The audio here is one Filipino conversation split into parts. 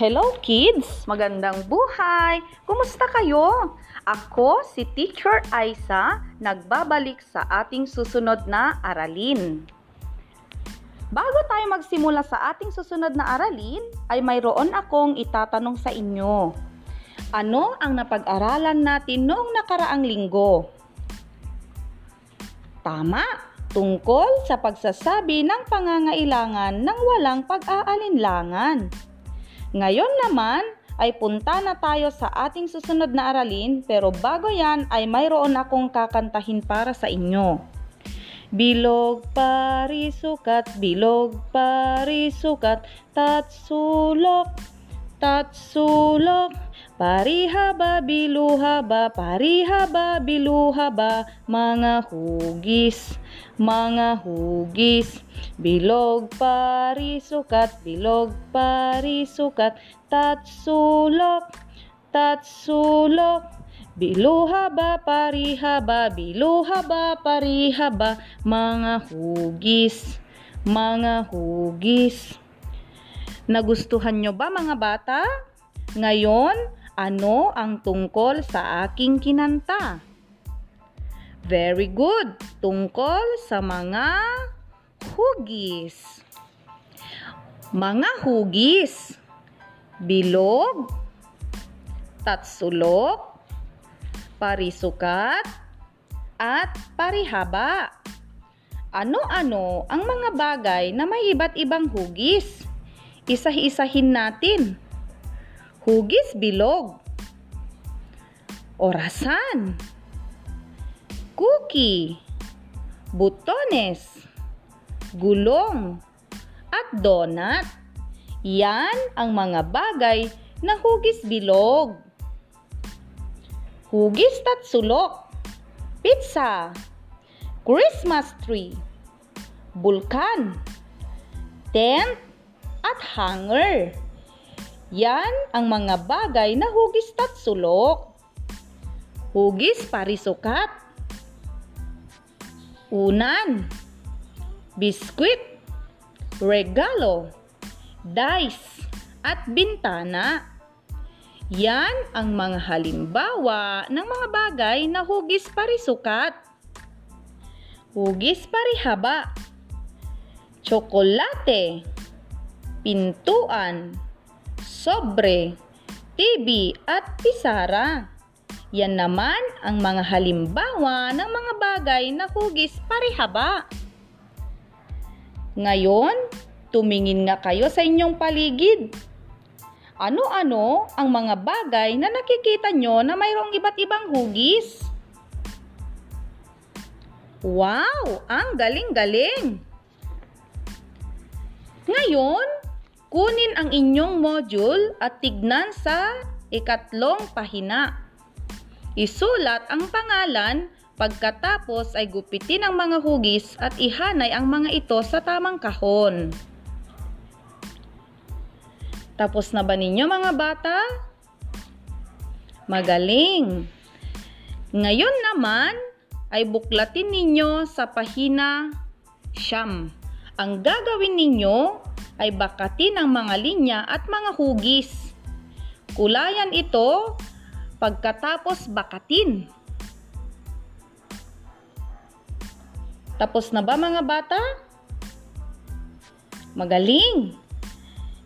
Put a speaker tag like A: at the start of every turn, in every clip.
A: Hello kids! Magandang buhay! Kumusta kayo? Ako si Teacher Aisa, nagbabalik sa ating susunod na aralin. Bago tayo magsimula sa ating susunod na aralin, ay mayroon akong itatanong sa inyo. Ano ang napag-aralan natin noong nakaraang linggo? Tama! Tungkol sa pagsasabi ng pangangailangan ng walang pag-aalinlangan. Ngayon naman ay punta na tayo sa ating susunod na aralin pero bago yan ay mayroon akong kakantahin para sa inyo. Bilog parisukat, bilog parisukat, tatsulok, tatsulok, parihaba, biluhaba, parihaba, biluhaba, mga hugis, mga hugis. Bilog parisukat, bilog parisukat, tatsulok, tatsulok. Biluhaba, parihaba, biluhaba, parihaba, mga hugis, mga hugis. Nagustuhan nyo ba mga bata? Ngayon, ano ang tungkol sa aking kinanta? Very good! Tungkol sa mga hugis. Mga hugis. Bilog, tatsulok, parisukat, at parihaba. Ano-ano ang mga bagay na may iba't ibang hugis? Isa-isahin natin. Hugis bilog. Orasan. Cookie. Butones gulong, at donut. Yan ang mga bagay na hugis bilog. Hugis tatsulok, pizza, Christmas tree, bulkan, tent, at hanger. Yan ang mga bagay na hugis tatsulok. Hugis parisukat. Unan biskwit, regalo, dice, at bintana. Yan ang mga halimbawa ng mga bagay na hugis parisukat. Hugis parihaba, tsokolate, pintuan, sobre, TV at pisara. Yan naman ang mga halimbawa ng mga bagay na hugis parihaba. Ngayon, tumingin nga kayo sa inyong paligid. Ano-ano ang mga bagay na nakikita nyo na mayroong iba't ibang hugis? Wow! Ang galing-galing! Ngayon, kunin ang inyong module at tignan sa ikatlong pahina. Isulat ang pangalan Pagkatapos ay gupitin ang mga hugis at ihanay ang mga ito sa tamang kahon. Tapos na ba ninyo mga bata? Magaling! Ngayon naman ay buklatin ninyo sa pahina siyam. Ang gagawin ninyo ay bakatin ang mga linya at mga hugis. Kulayan ito pagkatapos bakatin. Tapos na ba mga bata? Magaling!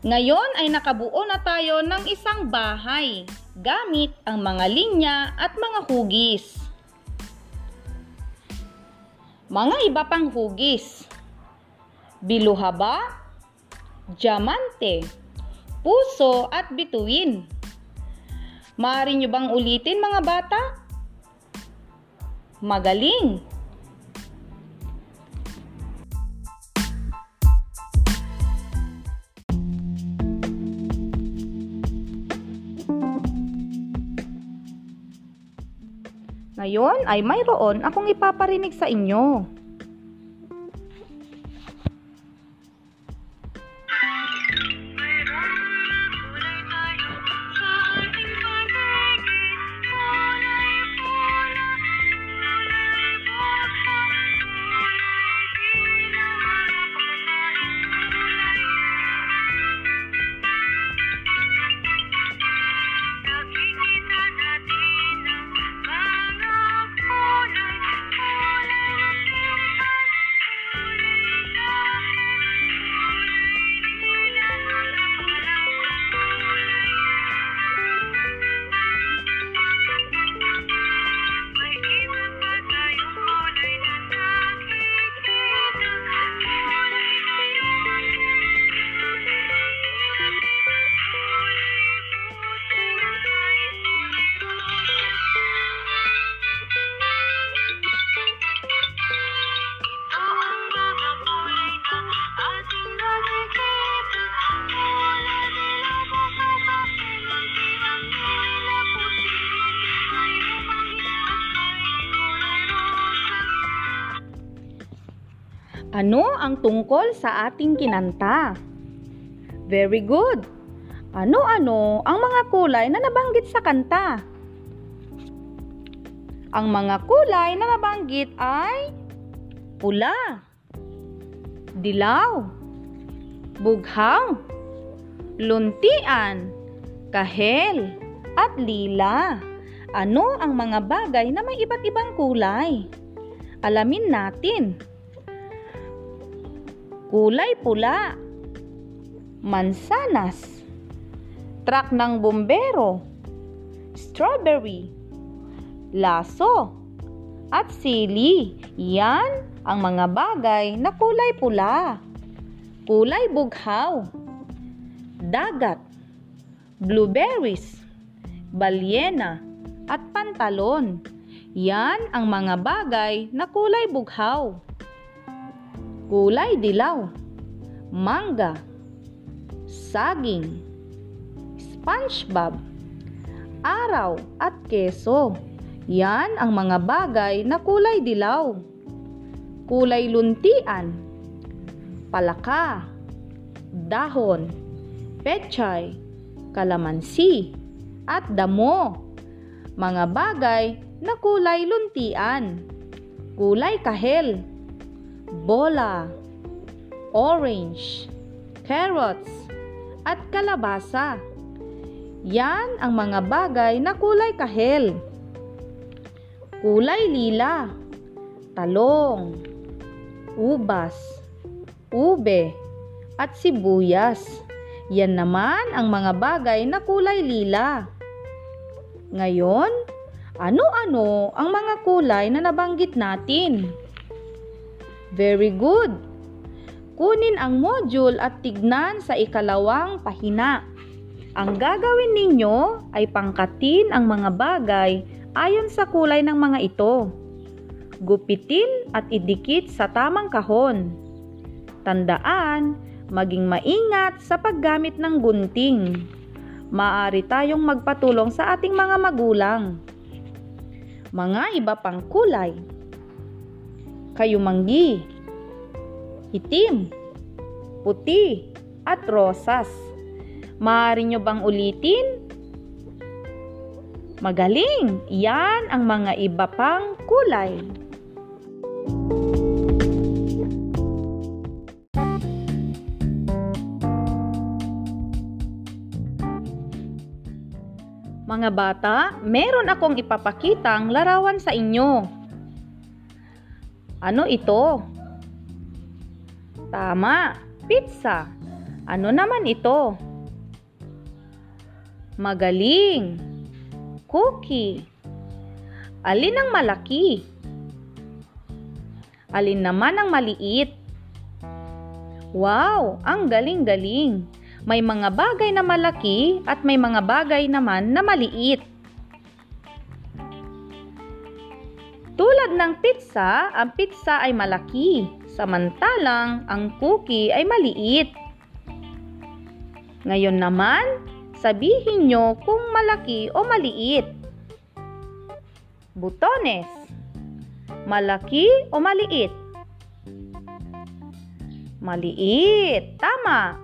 A: Ngayon ay nakabuo na tayo ng isang bahay gamit ang mga linya at mga hugis. Mga iba pang hugis. Biluhaba, diamante, puso at bituin. Maaari nyo bang ulitin mga bata? Magaling! Ngayon ay mayroon akong ipaparinig sa inyo. Ano ang tungkol sa ating kinanta? Very good. Ano-ano ang mga kulay na nabanggit sa kanta? Ang mga kulay na nabanggit ay pula, dilaw, bughaw, luntian, kahel, at lila. Ano ang mga bagay na may iba't ibang kulay? Alamin natin. Kulay pula, mansanas, truck ng bombero, strawberry, laso, at sili. Yan ang mga bagay na kulay pula. Kulay bughaw, dagat, blueberries, balyena, at pantalon. Yan ang mga bagay na kulay bughaw. Kulay dilaw, mangga, saging, SpongeBob, araw at keso. Yan ang mga bagay na kulay dilaw. Kulay luntian, palaka, dahon, pechay, kalamansi, at damo. Mga bagay na kulay luntian. Kulay kahel, bola, orange, carrots, at kalabasa. Yan ang mga bagay na kulay kahel. Kulay lila, talong, ubas, ube, at sibuyas. Yan naman ang mga bagay na kulay lila. Ngayon, ano-ano ang mga kulay na nabanggit natin? Very good! Kunin ang module at tignan sa ikalawang pahina. Ang gagawin ninyo ay pangkatin ang mga bagay ayon sa kulay ng mga ito. Gupitin at idikit sa tamang kahon. Tandaan, maging maingat sa paggamit ng gunting. Maaari tayong magpatulong sa ating mga magulang. Mga iba pang kulay. Kayumanggi, itim, puti, at rosas. Maaari nyo bang ulitin? Magaling! Yan ang mga iba pang kulay. Mga bata, meron akong ipapakitang larawan sa inyo. Ano ito? Tama, pizza. Ano naman ito? Magaling. Cookie. Alin ang malaki? Alin naman ang maliit? Wow, ang galing-galing. May mga bagay na malaki at may mga bagay naman na maliit. Tulad ng pizza, ang pizza ay malaki, samantalang ang cookie ay maliit. Ngayon naman, sabihin nyo kung malaki o maliit. Butones. Malaki o maliit? Maliit. Tama.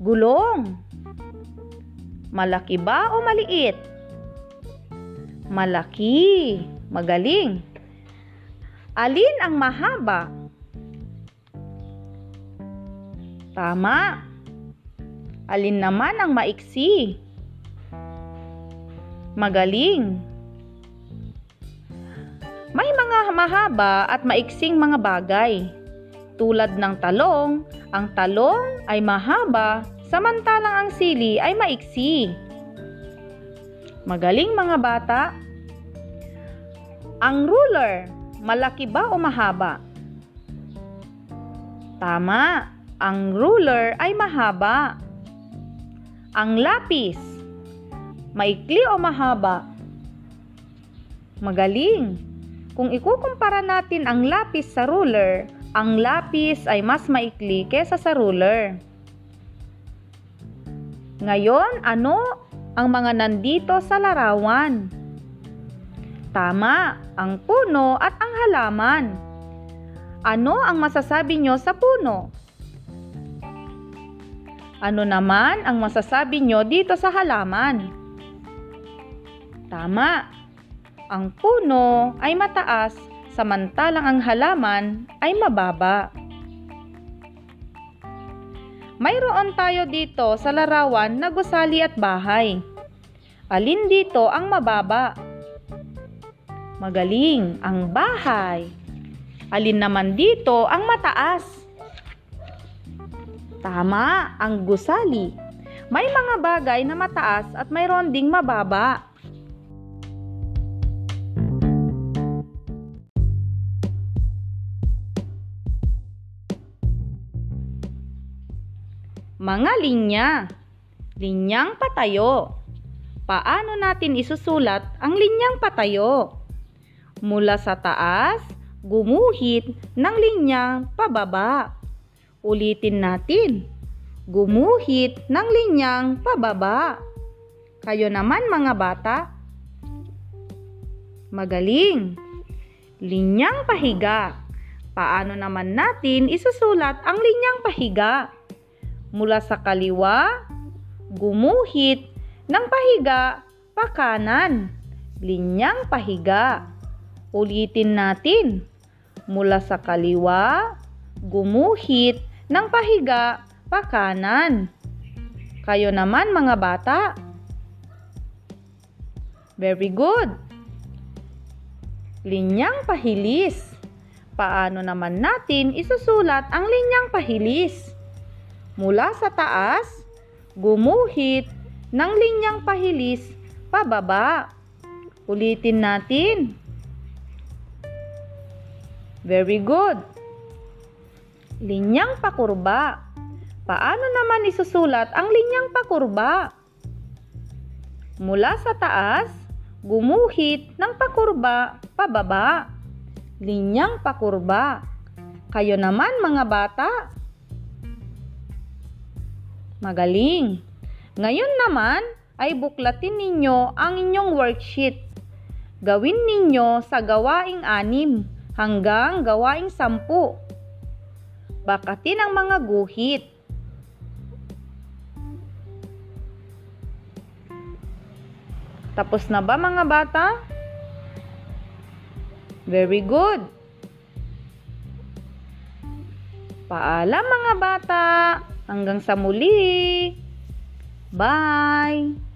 A: Gulong. Malaki ba o maliit? Malaki. Magaling. Alin ang mahaba? Tama. Alin naman ang maiksi? Magaling. May mga mahaba at maiksing mga bagay. Tulad ng talong, ang talong ay mahaba, samantalang ang sili ay maiksi. Magaling mga bata. Ang ruler, malaki ba o mahaba? Tama, ang ruler ay mahaba. Ang lapis, maikli o mahaba? Magaling. Kung ikukumpara natin ang lapis sa ruler, ang lapis ay mas maikli kesa sa ruler. Ngayon, ano ang mga nandito sa larawan? Tama, ang puno at ang halaman. Ano ang masasabi nyo sa puno? Ano naman ang masasabi nyo dito sa halaman? Tama. Ang puno ay mataas samantalang ang halaman ay mababa. Mayroon tayo dito sa larawan na gusali at bahay. Alin dito ang mababa? Magaling, ang bahay. Alin naman dito ang mataas? Tama, ang gusali. May mga bagay na mataas at mayroon ding mababa. Mga linya. Linyang patayo. Paano natin isusulat ang linyang patayo? Mula sa taas, gumuhit ng linyang pababa. Ulitin natin. Gumuhit ng linyang pababa. Kayo naman mga bata. Magaling. Linyang pahiga. Paano naman natin isusulat ang linyang pahiga? Mula sa kaliwa, gumuhit ng pahiga pa kanan. Linyang pahiga. Ulitin natin. Mula sa kaliwa, gumuhit ng pahiga pa kanan. Kayo naman mga bata. Very good. Linyang pahilis. Paano naman natin isusulat ang linyang pahilis? Mula sa taas, gumuhit ng linyang pahilis pababa. Ulitin natin. Very good. Linyang pakurba. Paano naman isusulat ang linyang pakurba? Mula sa taas, gumuhit ng pakurba pababa. Linyang pakurba. Kayo naman mga bata. Magaling. Ngayon naman ay buklatin ninyo ang inyong worksheet. Gawin ninyo sa gawaing anim hanggang gawaing sampu. Bakatin ang mga guhit. Tapos na ba mga bata? Very good. Paalam mga bata. Hanggang sa muli. Bye!